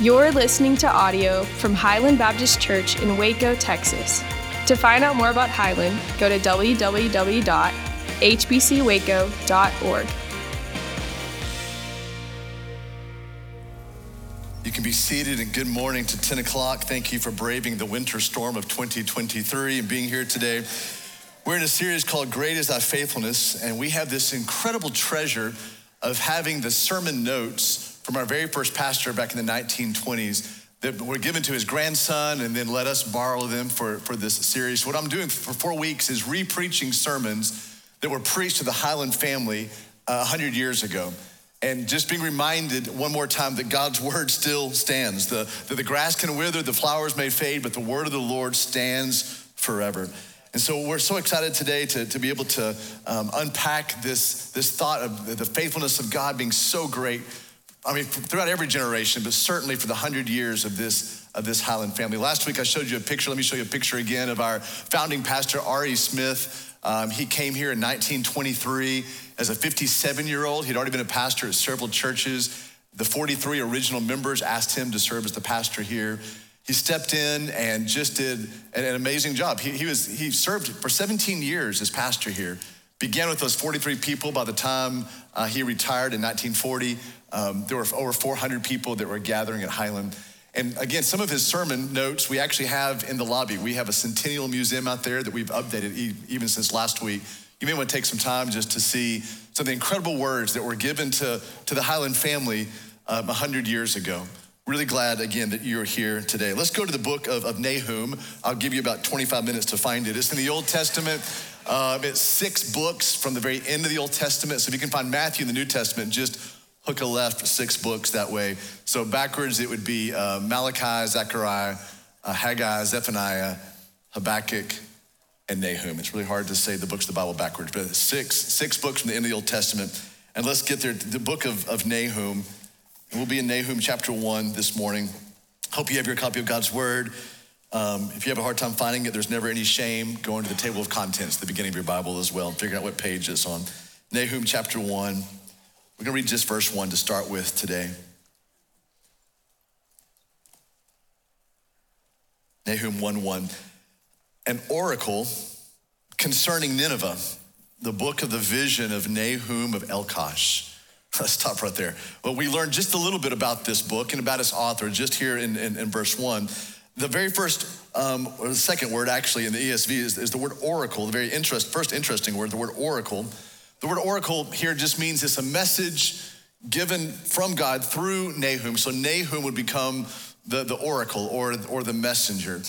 You're listening to audio from Highland Baptist Church in Waco, Texas. To find out more about Highland, go to www.hbcwaco.org. You can be seated and good morning to 10 o'clock. Thank you for braving the winter storm of 2023 and being here today. We're in a series called Great is Thy Faithfulness, and we have this incredible treasure of having the sermon notes from our very first pastor back in the 1920s that were given to his grandson and then let us borrow them for, for this series. What I'm doing for four weeks is re-preaching sermons that were preached to the Highland family uh, 100 years ago. And just being reminded one more time that God's word still stands. The, that the grass can wither, the flowers may fade, but the word of the Lord stands forever. And so we're so excited today to, to be able to um, unpack this, this thought of the faithfulness of God being so great I mean, throughout every generation, but certainly for the hundred years of this, of this Highland family. Last week, I showed you a picture. Let me show you a picture again of our founding pastor, R.E. Smith. Um, he came here in 1923 as a 57 year old. He'd already been a pastor at several churches. The 43 original members asked him to serve as the pastor here. He stepped in and just did an, an amazing job. He, he, was, he served for 17 years as pastor here. Began with those 43 people by the time uh, he retired in 1940. Um, there were over 400 people that were gathering at Highland. And again, some of his sermon notes we actually have in the lobby. We have a Centennial Museum out there that we've updated e- even since last week. You may want to take some time just to see some of the incredible words that were given to, to the Highland family um, 100 years ago. Really glad, again, that you're here today. Let's go to the book of, of Nahum. I'll give you about 25 minutes to find it. It's in the Old Testament. Uh, it's six books from the very end of the Old Testament. So if you can find Matthew in the New Testament, just hook a left six books that way. So backwards, it would be uh, Malachi, Zechariah, uh, Haggai, Zephaniah, Habakkuk, and Nahum. It's really hard to say the books of the Bible backwards, but six, six books from the end of the Old Testament. And let's get there. The book of, of Nahum. We'll be in Nahum chapter one this morning. Hope you have your copy of God's word. Um, if you have a hard time finding it, there's never any shame going to the table of contents, the beginning of your Bible as well, and figuring out what page it's on. Nahum chapter one. We're going to read just verse 1 to start with today. Nahum 1 1. An oracle concerning Nineveh, the book of the vision of Nahum of Elkosh. Let's stop right there. Well, we learned just a little bit about this book and about its author just here in, in, in verse 1. The very first, um, or the second word actually in the ESV is, is the word oracle, the very interest, first interesting word, the word oracle. The word oracle here just means it's a message given from God through Nahum. So Nahum would become the, the oracle or, or the messenger.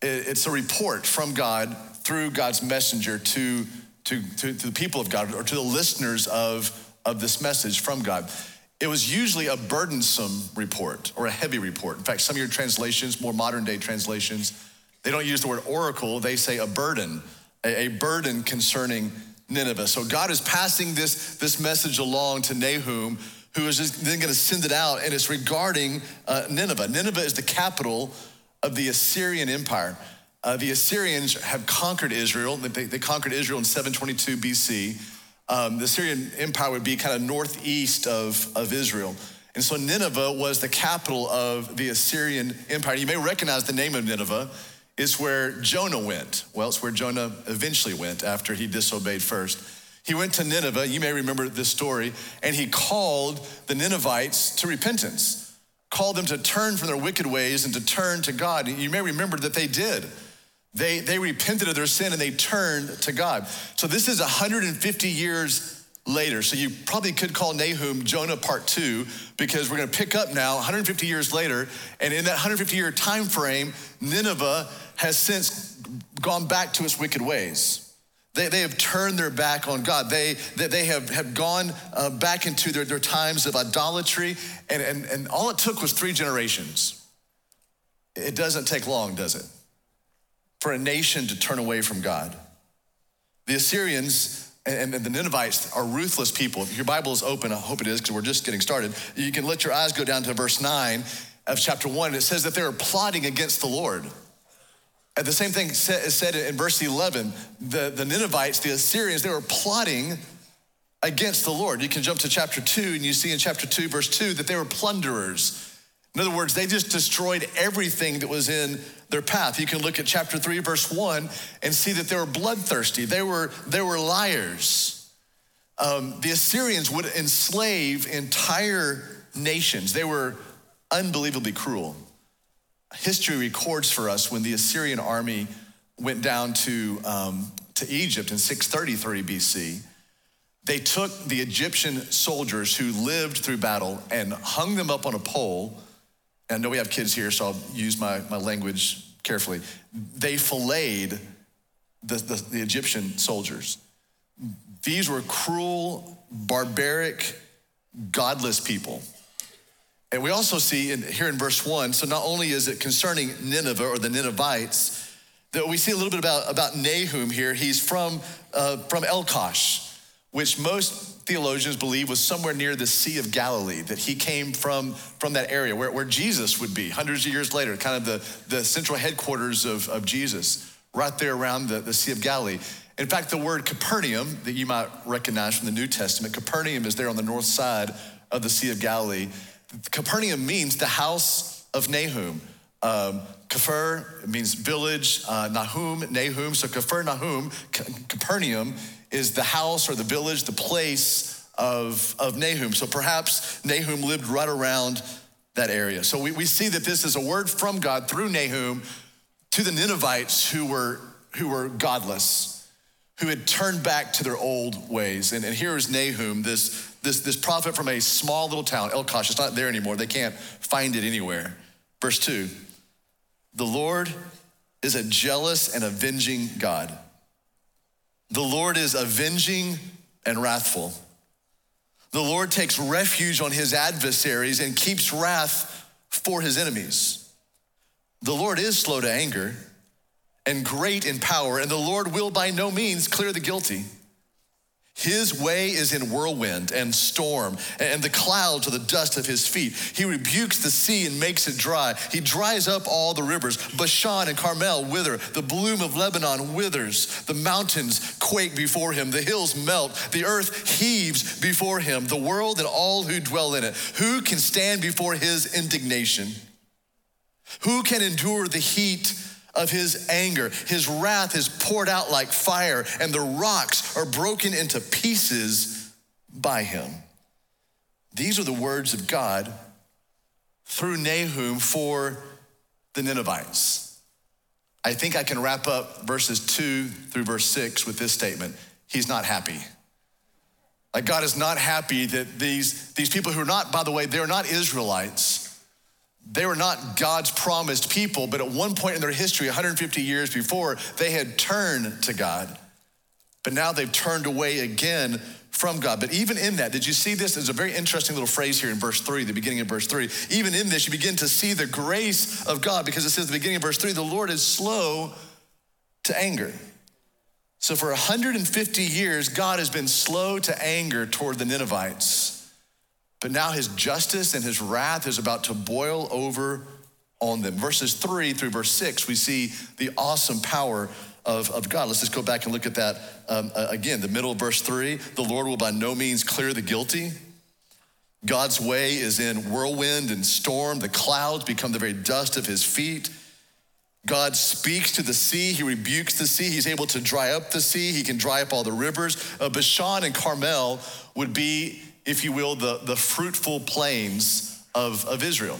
It's a report from God through God's messenger to, to, to, to the people of God or to the listeners of, of this message from God. It was usually a burdensome report or a heavy report. In fact, some of your translations, more modern day translations, they don't use the word oracle, they say a burden, a, a burden concerning Nineveh. So God is passing this, this message along to Nahum, who is then going to send it out, and it's regarding uh, Nineveh. Nineveh is the capital of the Assyrian Empire. Uh, the Assyrians have conquered Israel. They, they conquered Israel in 722 BC. Um, the Assyrian Empire would be kind of northeast of, of Israel. And so Nineveh was the capital of the Assyrian Empire. You may recognize the name of Nineveh. It's where Jonah went. Well, it's where Jonah eventually went after he disobeyed first. He went to Nineveh, you may remember this story, and he called the Ninevites to repentance, called them to turn from their wicked ways and to turn to God. You may remember that they did. They, they repented of their sin and they turned to God. So this is 150 years later. So you probably could call Nahum Jonah part two because we're going to pick up now 150 years later. And in that 150 year time frame, Nineveh has since gone back to its wicked ways. They, they have turned their back on God. They, they, they have, have gone uh, back into their, their times of idolatry. And, and, and all it took was three generations. It doesn't take long, does it? For a nation to turn away from God. The Assyrians and, and the Ninevites are ruthless people. If your Bible is open, I hope it is because we're just getting started. You can let your eyes go down to verse 9 of chapter 1. And it says that they are plotting against the Lord. And the same thing is said in verse 11. The, the Ninevites, the Assyrians, they were plotting against the Lord. You can jump to chapter 2 and you see in chapter 2, verse 2, that they were plunderers. In other words, they just destroyed everything that was in their path. You can look at chapter 3, verse 1, and see that they were bloodthirsty. They were, they were liars. Um, the Assyrians would enslave entire nations, they were unbelievably cruel. History records for us when the Assyrian army went down to, um, to Egypt in 633 BC. They took the Egyptian soldiers who lived through battle and hung them up on a pole I know we have kids here, so I'll use my, my language carefully. They filleted the, the, the Egyptian soldiers. These were cruel, barbaric, godless people. And we also see in, here in verse one, so not only is it concerning Nineveh or the Ninevites, that we see a little bit about, about Nahum here. He's from, uh, from Elkosh, which most theologians believe was somewhere near the Sea of Galilee, that he came from, from that area where, where Jesus would be hundreds of years later, kind of the, the central headquarters of, of Jesus, right there around the, the Sea of Galilee. In fact, the word Capernaum, that you might recognize from the New Testament, Capernaum is there on the north side of the Sea of Galilee. Capernaum means the house of Nahum. Um, means village, uh, Nahum, Nahum. So Kafir Nahum, Capernaum is the house or the village, the place of, of Nahum. So perhaps Nahum lived right around that area. So we, we see that this is a word from God through Nahum to the Ninevites who were, who were godless, who had turned back to their old ways. And, and here is Nahum, this, this, this prophet from a small little town, Elkosh. It's not there anymore. They can't find it anywhere. Verse 2 The Lord is a jealous and avenging God the Lord is avenging and wrathful. The Lord takes refuge on his adversaries and keeps wrath for his enemies. The Lord is slow to anger and great in power, and the Lord will by no means clear the guilty. His way is in whirlwind and storm, and the clouds are the dust of his feet. He rebukes the sea and makes it dry. He dries up all the rivers. Bashan and Carmel wither. The bloom of Lebanon withers. The mountains quake before him. The hills melt. The earth heaves before him. The world and all who dwell in it. Who can stand before his indignation? Who can endure the heat of his anger. His wrath is poured out like fire, and the rocks are broken into pieces by him. These are the words of God through Nahum for the Ninevites. I think I can wrap up verses two through verse six with this statement He's not happy. Like, God is not happy that these, these people who are not, by the way, they're not Israelites they were not God's promised people, but at one point in their history, 150 years before, they had turned to God. But now they've turned away again from God. But even in that, did you see this? There's a very interesting little phrase here in verse three, the beginning of verse three. Even in this, you begin to see the grace of God because it says the beginning of verse three, the Lord is slow to anger. So for 150 years, God has been slow to anger toward the Ninevites. But now his justice and his wrath is about to boil over on them. Verses three through verse six, we see the awesome power of, of God. Let's just go back and look at that um, again. The middle of verse three the Lord will by no means clear the guilty. God's way is in whirlwind and storm. The clouds become the very dust of his feet. God speaks to the sea. He rebukes the sea. He's able to dry up the sea. He can dry up all the rivers. Uh, Bashan and Carmel would be if you will, the, the fruitful plains of, of Israel.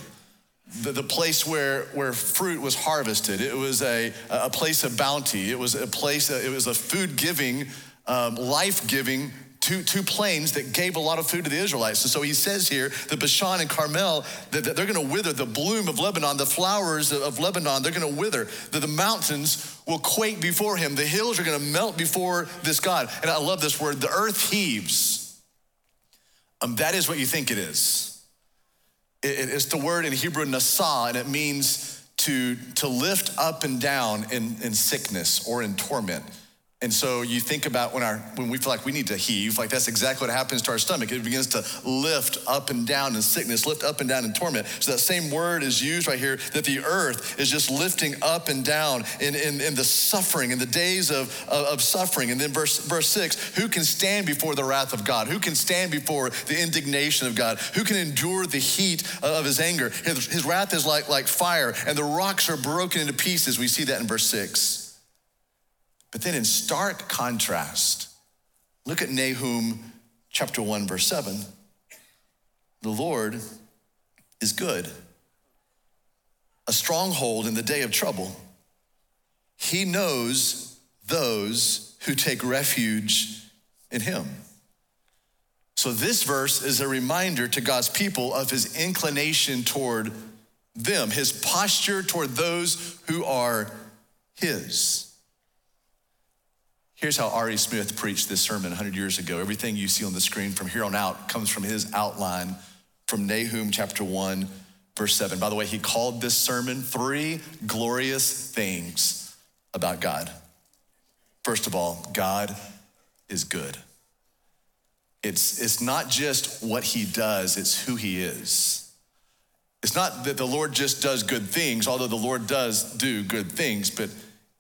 The, the place where, where fruit was harvested. It was a, a place of bounty. It was a place, it was a food giving, um, life giving two, two plains that gave a lot of food to the Israelites. And so he says here that Bashan and Carmel, that, that they're going to wither. The bloom of Lebanon, the flowers of Lebanon, they're going to wither. That the mountains will quake before him. The hills are going to melt before this God. And I love this word the earth heaves. Um, that is what you think it is. It, it's the word in Hebrew nasa, and it means to, to lift up and down in, in sickness or in torment. And so you think about when our when we feel like we need to heave, like that's exactly what happens to our stomach. It begins to lift up and down in sickness, lift up and down in torment. So that same word is used right here that the earth is just lifting up and down in, in, in the suffering, in the days of, of, of suffering. And then verse, verse six, who can stand before the wrath of God? Who can stand before the indignation of God? Who can endure the heat of his anger? His, his wrath is like, like fire, and the rocks are broken into pieces. We see that in verse six. But then, in stark contrast, look at Nahum chapter 1, verse 7. The Lord is good, a stronghold in the day of trouble. He knows those who take refuge in him. So, this verse is a reminder to God's people of his inclination toward them, his posture toward those who are his. Here's how R.E. Smith preached this sermon 100 years ago. Everything you see on the screen from here on out comes from his outline from Nahum chapter 1, verse 7. By the way, he called this sermon Three Glorious Things About God. First of all, God is good. It's, it's not just what he does, it's who he is. It's not that the Lord just does good things, although the Lord does do good things, but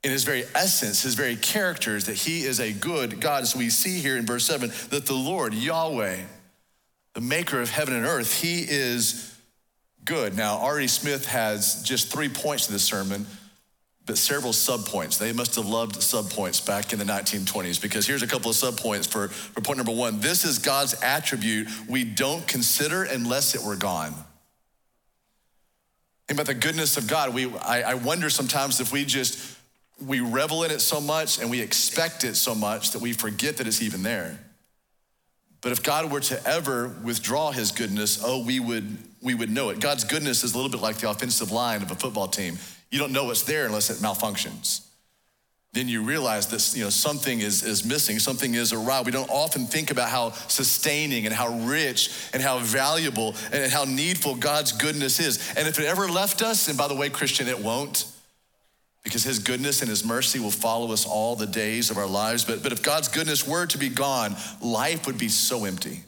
in his very essence, his very character is that he is a good God. As we see here in verse 7, that the Lord, Yahweh, the maker of heaven and earth, he is good. Now, R.E. Smith has just three points to this sermon, but several subpoints. They must have loved subpoints back in the 1920s because here's a couple of subpoints for, for point number one. This is God's attribute we don't consider unless it were gone. Think about the goodness of God. We, I, I wonder sometimes if we just we revel in it so much and we expect it so much that we forget that it's even there. But if God were to ever withdraw his goodness, oh, we would, we would know it. God's goodness is a little bit like the offensive line of a football team. You don't know it's there unless it malfunctions. Then you realize that you know, something is, is missing, something is awry. We don't often think about how sustaining and how rich and how valuable and how needful God's goodness is. And if it ever left us, and by the way, Christian, it won't, because his goodness and his mercy will follow us all the days of our lives. But, but if God's goodness were to be gone, life would be so empty.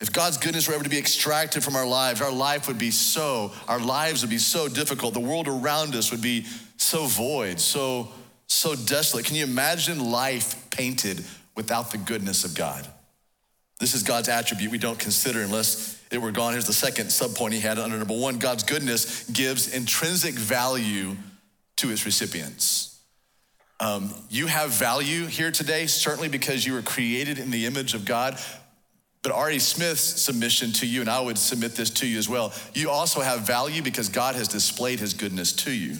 If God's goodness were ever to be extracted from our lives, our life would be so, our lives would be so difficult. The world around us would be so void, so, so desolate. Can you imagine life painted without the goodness of God? This is God's attribute we don't consider unless it were gone. Here's the second subpoint he had under number one God's goodness gives intrinsic value to its recipients. Um, you have value here today, certainly because you were created in the image of God. But R.E. Smith's submission to you, and I would submit this to you as well, you also have value because God has displayed his goodness to you.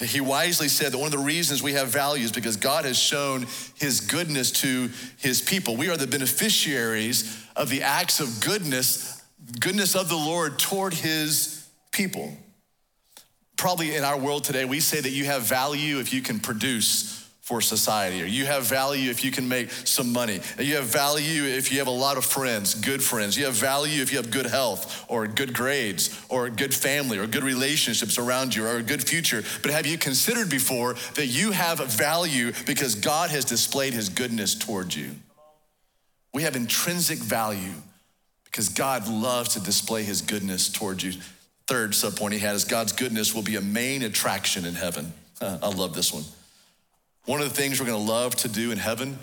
He wisely said that one of the reasons we have value is because God has shown his goodness to his people. We are the beneficiaries of the acts of goodness, goodness of the Lord toward his people probably in our world today, we say that you have value if you can produce for society, or you have value if you can make some money. You have value if you have a lot of friends, good friends. You have value if you have good health, or good grades, or a good family, or good relationships around you, or a good future. But have you considered before that you have value because God has displayed his goodness towards you? We have intrinsic value because God loves to display his goodness towards you. Third subpoint he had is God's goodness will be a main attraction in heaven. I love this one. One of the things we're going to love to do in heaven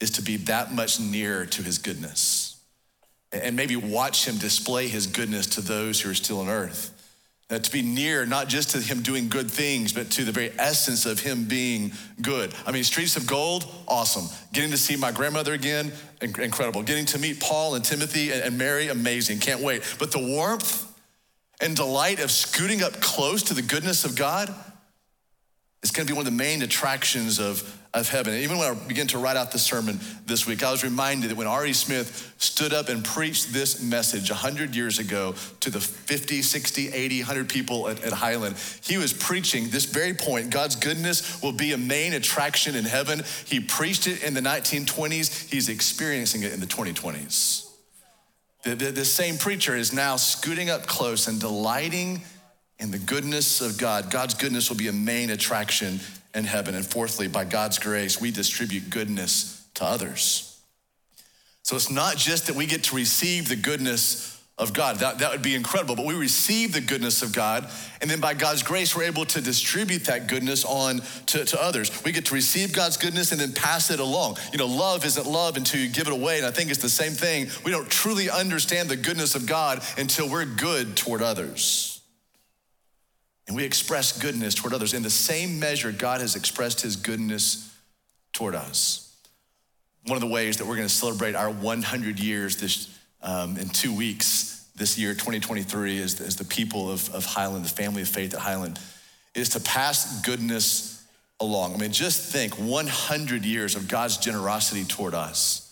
is to be that much nearer to his goodness and maybe watch him display his goodness to those who are still on earth. Uh, to be near, not just to him doing good things, but to the very essence of him being good. I mean, Streets of Gold, awesome. Getting to see my grandmother again, incredible. Getting to meet Paul and Timothy and Mary, amazing. Can't wait. But the warmth and delight of scooting up close to the goodness of God is going to be one of the main attractions of, of heaven. And even when I began to write out the sermon this week, I was reminded that when R.E. Smith stood up and preached this message 100 years ago to the 50, 60, 80, 100 people at, at Highland, he was preaching this very point God's goodness will be a main attraction in heaven. He preached it in the 1920s, he's experiencing it in the 2020s. The, the, the same preacher is now scooting up close and delighting in the goodness of God. God's goodness will be a main attraction in heaven. And fourthly, by God's grace, we distribute goodness to others. So it's not just that we get to receive the goodness of God. That, that would be incredible. But we receive the goodness of God, and then by God's grace, we're able to distribute that goodness on to, to others. We get to receive God's goodness and then pass it along. You know, love isn't love until you give it away. And I think it's the same thing. We don't truly understand the goodness of God until we're good toward others. And we express goodness toward others. In the same measure, God has expressed his goodness toward us. One of the ways that we're going to celebrate our 100 years this um, in two weeks this year, 2023, as, as the people of, of Highland, the family of faith at Highland, is to pass goodness along. I mean, just think 100 years of God's generosity toward us.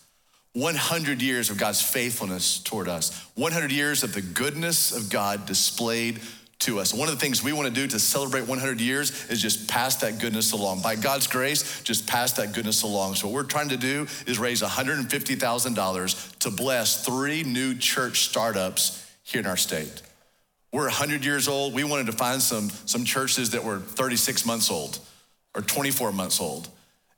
100 years of God's faithfulness toward us, 100 years of the goodness of God displayed to us. One of the things we want to do to celebrate 100 years is just pass that goodness along. By God's grace, just pass that goodness along. So, what we're trying to do is raise $150,000 to bless three new church startups here in our state. We're 100 years old. We wanted to find some, some churches that were 36 months old or 24 months old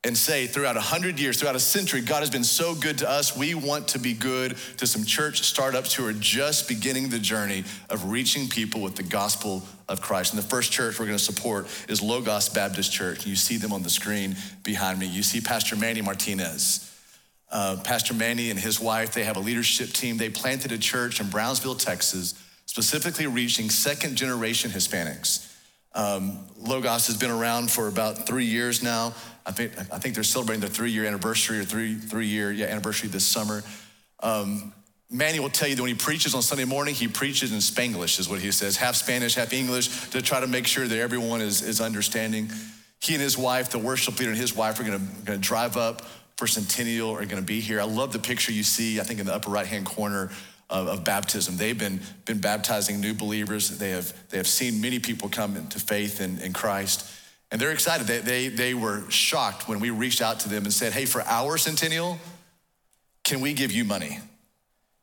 and say throughout a hundred years, throughout a century, God has been so good to us. We want to be good to some church startups who are just beginning the journey of reaching people with the gospel of Christ. And the first church we're going to support is Logos Baptist Church. You see them on the screen behind me. You see Pastor Manny Martinez. Uh, Pastor Manny and his wife, they have a leadership team. They planted a church in Brownsville, Texas, specifically reaching second generation Hispanics. Um, Logos has been around for about three years now. I think, I think they're celebrating their three year anniversary or three, three year yeah, anniversary this summer. Um, Manny will tell you that when he preaches on Sunday morning, he preaches in Spanglish, is what he says, half Spanish, half English, to try to make sure that everyone is, is understanding. He and his wife, the worship leader and his wife, are gonna, gonna drive up for Centennial, are gonna be here. I love the picture you see, I think in the upper right hand corner of, of, baptism. They've been, been baptizing new believers. They have, they have seen many people come into faith in, in Christ. And they're excited. They, they, they were shocked when we reached out to them and said, hey, for our centennial, can we give you money?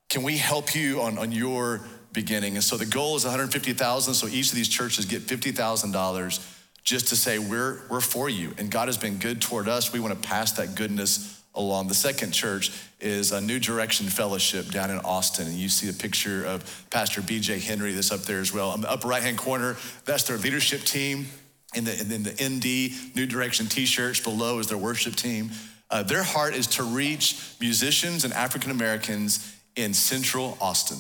Can we help you on, on your beginning? And so the goal is 150,000. So each of these churches get $50,000 just to say we're, we're for you. And God has been good toward us. We want to pass that goodness along. The second church is a New Direction Fellowship down in Austin. And you see a picture of Pastor BJ Henry that's up there as well. On the upper right hand corner, that's their leadership team. And then the, ND New Direction t shirts below is their worship team. Uh, their heart is to reach musicians and African Americans in central Austin.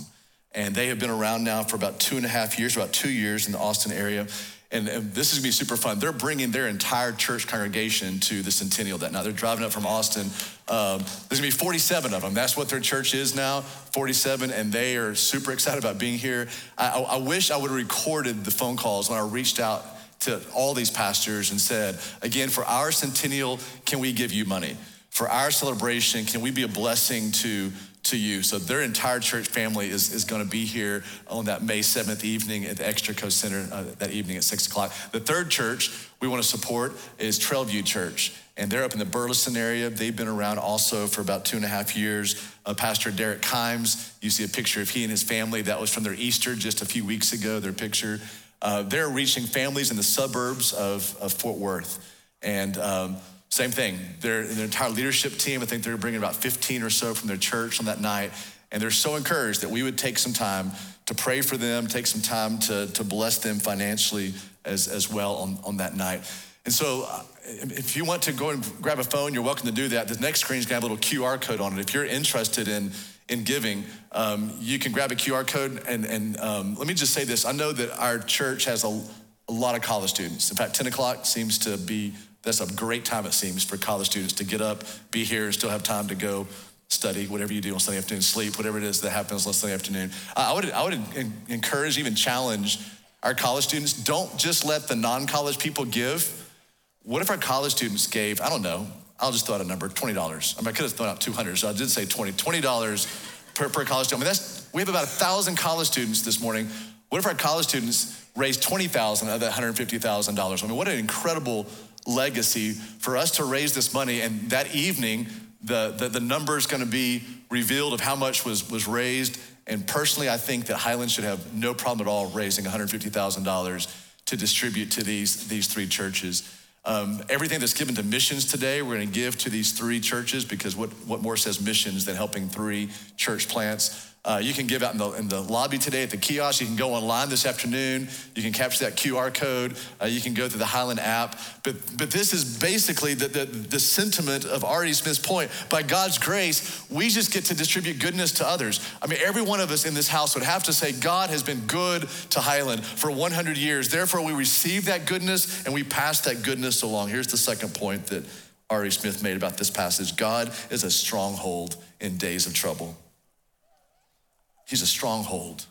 And they have been around now for about two and a half years, about two years in the Austin area. And, and, this is gonna be super fun. They're bringing their entire church congregation to the Centennial that night. They're driving up from Austin. Um, there's gonna be 47 of them. That's what their church is now, 47, and they are super excited about being here. I, I, I wish I would have recorded the phone calls when I reached out to all these pastors and said, again, for our centennial, can we give you money? For our celebration, can we be a blessing to, to you? So their entire church family is, is going to be here on that May 7th evening at the Extraco Center uh, that evening at 6 o'clock. The third church we want to support is Trailview Church. And they're up in the Burleson area. They've been around also for about two and a half years. Uh, Pastor Derek Kimes, you see a picture of he and his family. That was from their Easter just a few weeks ago, their picture. Uh, they're reaching families in the suburbs of, of Fort Worth. And um, same thing, their, their entire leadership team, I think they're bringing about 15 or so from their church on that night. And they're so encouraged that we would take some time to pray for them, take some time to, to bless them financially as, as well on, on that night. And so, uh, if you want to go and grab a phone, you're welcome to do that. The next screen is to have a little QR code on it. If you're interested in in giving, um, you can grab a QR code. And, and um, let me just say this I know that our church has a, a lot of college students. In fact, 10 o'clock seems to be, that's a great time, it seems, for college students to get up, be here, and still have time to go study, whatever you do on Sunday afternoon, sleep, whatever it is that happens on Sunday afternoon. I would, I would encourage, even challenge our college students don't just let the non college people give. What if our college students gave, I don't know, I'll just throw out a number, $20. I mean, I could have thrown out 200, so I did say 20, $20 per, per college student. I mean, that's, we have about 1,000 college students this morning. What if our college students raised 20,000 of that $150,000? I mean, what an incredible legacy for us to raise this money. And that evening, the, the, the number is going to be revealed of how much was, was raised. And personally, I think that Highland should have no problem at all raising $150,000 to distribute to these, these three churches. Um, everything that's given to missions today, we're going to give to these three churches because what, what more says missions than helping three church plants? Uh, you can give out in the, in the lobby today at the kiosk. You can go online this afternoon. You can capture that QR code. Uh, you can go through the Highland app. But, but this is basically the, the, the sentiment of R.E. Smith's point. By God's grace, we just get to distribute goodness to others. I mean, every one of us in this house would have to say, God has been good to Highland for 100 years. Therefore, we receive that goodness and we pass that goodness along. Here's the second point that R.E. Smith made about this passage God is a stronghold in days of trouble. He's a stronghold.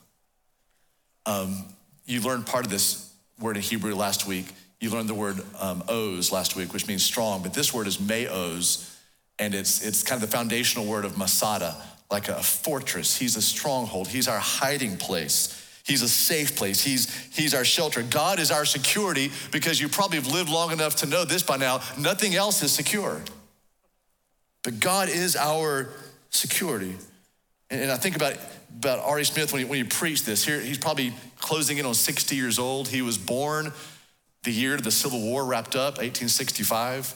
Um, you learned part of this word in Hebrew last week. You learned the word um, oz last week, which means strong, but this word is me'oz, and it's, it's kind of the foundational word of Masada, like a fortress. He's a stronghold. He's our hiding place. He's a safe place. He's, he's our shelter. God is our security because you probably have lived long enough to know this by now. Nothing else is secure. But God is our security. And I think about, about R.E. Smith when he, when he preached this. Here, he's probably closing in on 60 years old. He was born the year the Civil War wrapped up, 1865.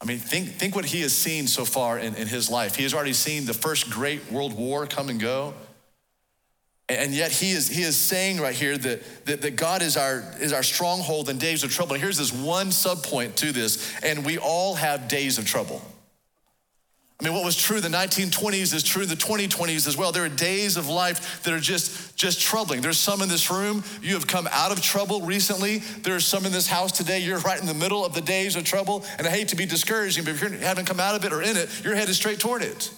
I mean, think, think what he has seen so far in, in his life. He has already seen the first great world war come and go. And yet he is, he is saying right here that, that, that God is our, is our stronghold in days of trouble. And here's this one subpoint to this, and we all have days of trouble. I mean, what was true in the 1920s is true in the 2020s as well. There are days of life that are just, just troubling. There's some in this room, you have come out of trouble recently. There are some in this house today, you're right in the middle of the days of trouble. And I hate to be discouraging, but if you haven't come out of it or in it, you're headed straight toward it.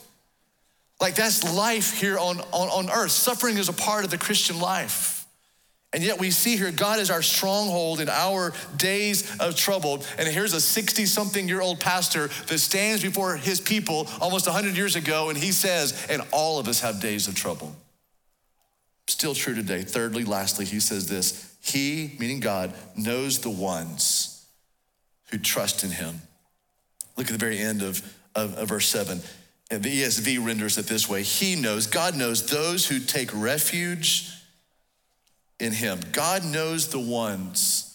Like that's life here on, on, on earth. Suffering is a part of the Christian life. And yet we see here God is our stronghold in our days of trouble. And here's a 60 something year old pastor that stands before his people almost 100 years ago and he says, and all of us have days of trouble. Still true today. Thirdly, lastly, he says this He, meaning God, knows the ones who trust in him. Look at the very end of, of, of verse 7. And the ESV renders it this way He knows, God knows those who take refuge in him. God knows the ones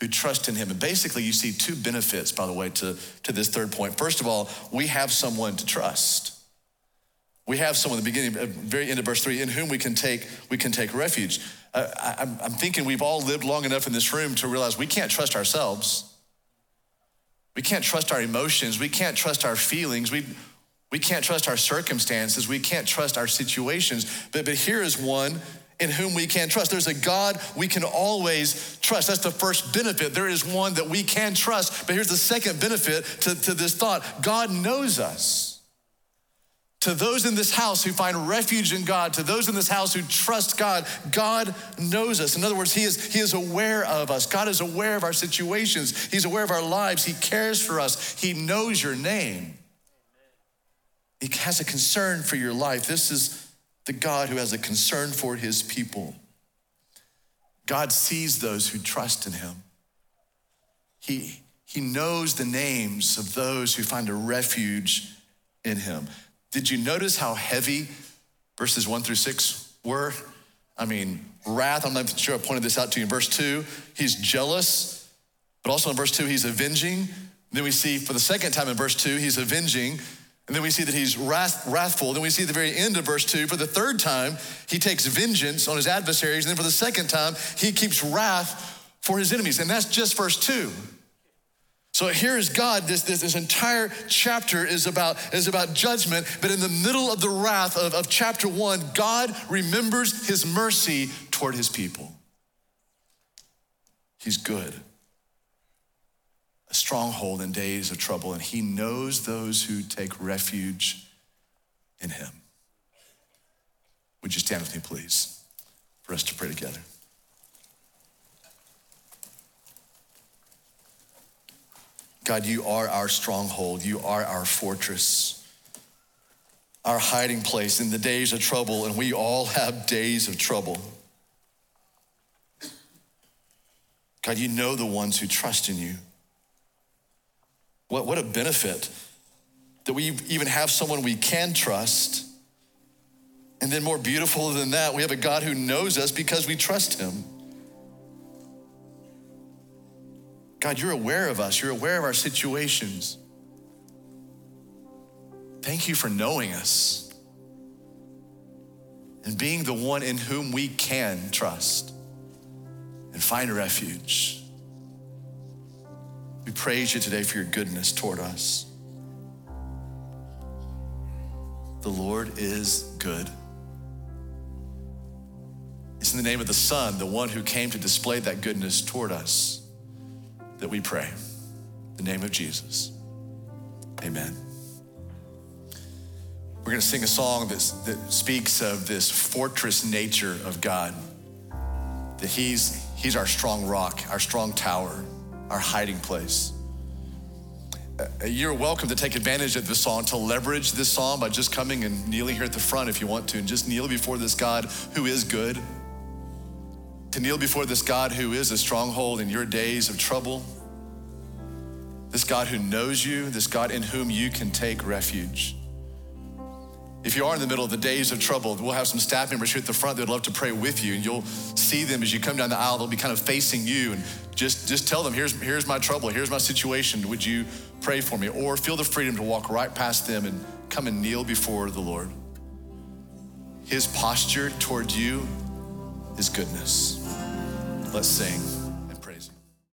who trust in him. And basically, you see two benefits, by the way, to, to this third point. First of all, we have someone to trust. We have someone at the beginning, at very end of verse three, in whom we can take, we can take refuge. Uh, I, I'm thinking we've all lived long enough in this room to realize we can't trust ourselves. We can't trust our emotions. We can't trust our feelings. We, we can't trust our circumstances. We can't trust our situations. But, but here is one in whom we can trust. There's a God we can always trust. That's the first benefit. There is one that we can trust. But here's the second benefit to, to this thought God knows us. To those in this house who find refuge in God, to those in this house who trust God, God knows us. In other words, He is, he is aware of us. God is aware of our situations. He's aware of our lives. He cares for us. He knows your name. He has a concern for your life. This is the God who has a concern for his people. God sees those who trust in him. He, he knows the names of those who find a refuge in him. Did you notice how heavy verses one through six were? I mean, wrath, I'm not sure I pointed this out to you in verse two. He's jealous, but also in verse two, he's avenging. Then we see for the second time in verse two, he's avenging. And then we see that he's wrath, wrathful. Then we see at the very end of verse two, for the third time, he takes vengeance on his adversaries. And then for the second time, he keeps wrath for his enemies. And that's just verse two. So here is God, this, this, this, entire chapter is about, is about judgment, but in the middle of the wrath of, of chapter one, God remembers his mercy toward his people. He's good a stronghold in days of trouble, and he knows those who take refuge in him. Would you stand with me, please, for us to pray together? God, you are our stronghold. You are our fortress, our hiding place in the days of trouble, and we all have days of trouble. God, you know the ones who trust in you. What, what a benefit that we even have someone we can trust. And then, more beautiful than that, we have a God who knows us because we trust him. God, you're aware of us, you're aware of our situations. Thank you for knowing us and being the one in whom we can trust and find refuge. We praise you today for your goodness toward us. The Lord is good. It's in the name of the Son, the one who came to display that goodness toward us, that we pray. In the name of Jesus. Amen. We're going to sing a song that speaks of this fortress nature of God. That he's, he's our strong rock, our strong tower, our hiding place. Uh, you're welcome to take advantage of this song, to leverage this song by just coming and kneeling here at the front if you want to, and just kneel before this God who is good. To kneel before this God who is a stronghold in your days of trouble. This God who knows you, this God in whom you can take refuge. If you are in the middle of the days of trouble, we'll have some staff members here at the front that would love to pray with you, and you'll see them as you come down the aisle. They'll be kind of facing you, and just, just tell them, here's, here's my trouble, here's my situation. Would you pray for me? Or feel the freedom to walk right past them and come and kneel before the Lord. His posture toward you is goodness. Let's sing.